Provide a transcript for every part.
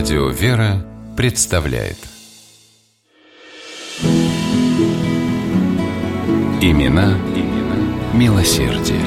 Радио «Вера» представляет Имена, имена милосердие.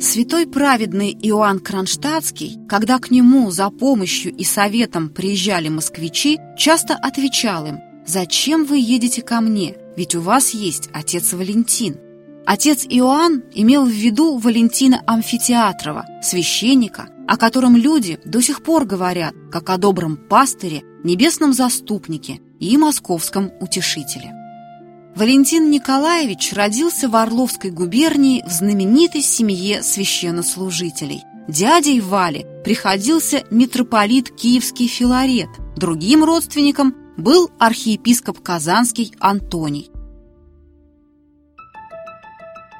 Святой праведный Иоанн Кронштадтский, когда к нему за помощью и советом приезжали москвичи, часто отвечал им «Зачем вы едете ко мне? Ведь у вас есть отец Валентин». Отец Иоанн имел в виду Валентина Амфитеатрова, священника, о котором люди до сих пор говорят, как о добром пастыре, небесном заступнике и московском утешителе. Валентин Николаевич родился в Орловской губернии в знаменитой семье священнослужителей. Дядей Вали приходился митрополит Киевский Филарет, другим родственником был архиепископ Казанский Антоний.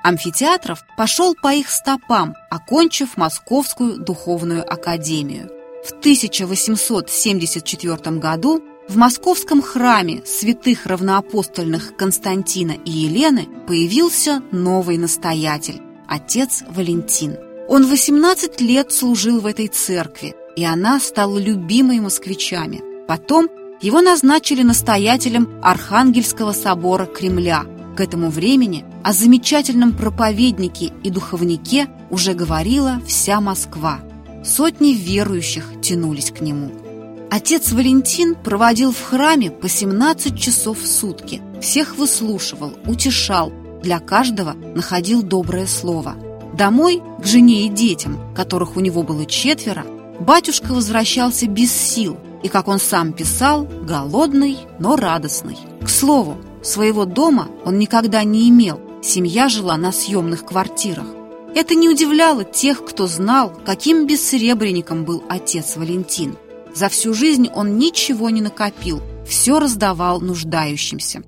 Амфитеатров пошел по их стопам, окончив Московскую духовную академию. В 1874 году в московском храме святых равноапостольных Константина и Елены появился новый настоятель – отец Валентин. Он 18 лет служил в этой церкви, и она стала любимой москвичами. Потом его назначили настоятелем Архангельского собора Кремля – к этому времени о замечательном проповеднике и духовнике уже говорила вся Москва. Сотни верующих тянулись к нему. Отец Валентин проводил в храме по 17 часов в сутки. Всех выслушивал, утешал, для каждого находил доброе слово. Домой, к жене и детям, которых у него было четверо, батюшка возвращался без сил и, как он сам писал, голодный, но радостный. К слову, Своего дома он никогда не имел, семья жила на съемных квартирах. Это не удивляло тех, кто знал, каким бессребренником был отец Валентин. За всю жизнь он ничего не накопил, все раздавал нуждающимся.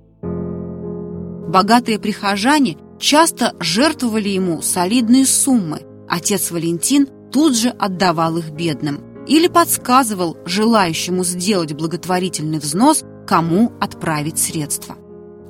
Богатые прихожане часто жертвовали ему солидные суммы. Отец Валентин тут же отдавал их бедным или подсказывал желающему сделать благотворительный взнос, кому отправить средства.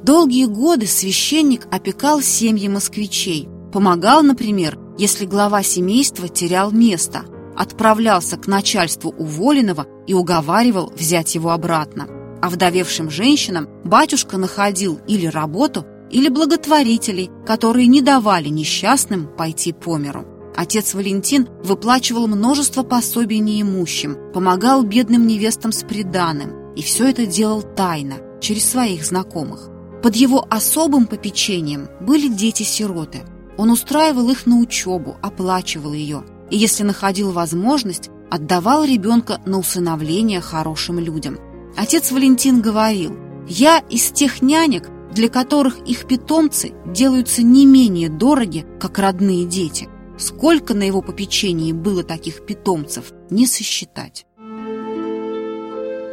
Долгие годы священник опекал семьи москвичей, помогал, например, если глава семейства терял место, отправлялся к начальству уволенного и уговаривал взять его обратно. А вдовевшим женщинам батюшка находил или работу, или благотворителей, которые не давали несчастным пойти по миру. Отец Валентин выплачивал множество пособий неимущим, помогал бедным невестам с приданым, и все это делал тайно, через своих знакомых. Под его особым попечением были дети-сироты. Он устраивал их на учебу, оплачивал ее, и если находил возможность, отдавал ребенка на усыновление хорошим людям. Отец Валентин говорил, «Я из тех нянек, для которых их питомцы делаются не менее дороги, как родные дети. Сколько на его попечении было таких питомцев, не сосчитать».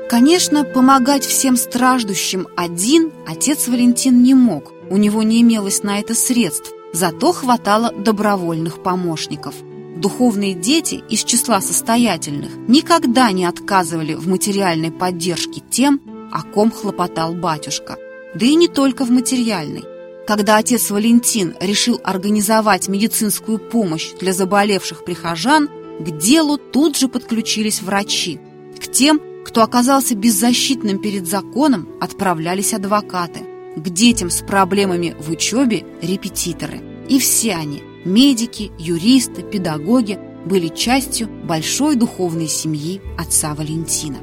Конечно, помогать всем страждущим один отец Валентин не мог, у него не имелось на это средств, зато хватало добровольных помощников. Духовные дети из числа состоятельных никогда не отказывали в материальной поддержке тем, о ком хлопотал батюшка. Да и не только в материальной. Когда отец Валентин решил организовать медицинскую помощь для заболевших прихожан, к делу тут же подключились врачи. К тем, кто оказался беззащитным перед законом, отправлялись адвокаты. К детям с проблемами в учебе – репетиторы. И все они – медики, юристы, педагоги – были частью большой духовной семьи отца Валентина.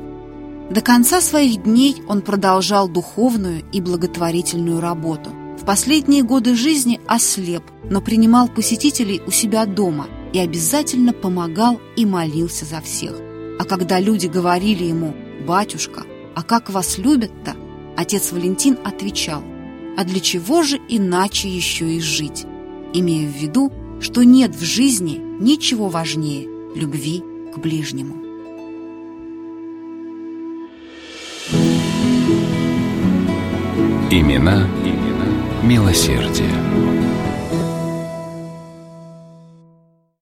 До конца своих дней он продолжал духовную и благотворительную работу. Последние годы жизни ослеп, но принимал посетителей у себя дома и обязательно помогал и молился за всех. А когда люди говорили ему «Батюшка, а как вас любят-то?» Отец Валентин отвечал «А для чего же иначе еще и жить?» имея в виду, что нет в жизни ничего важнее любви к ближнему. Имена, имена милосердия.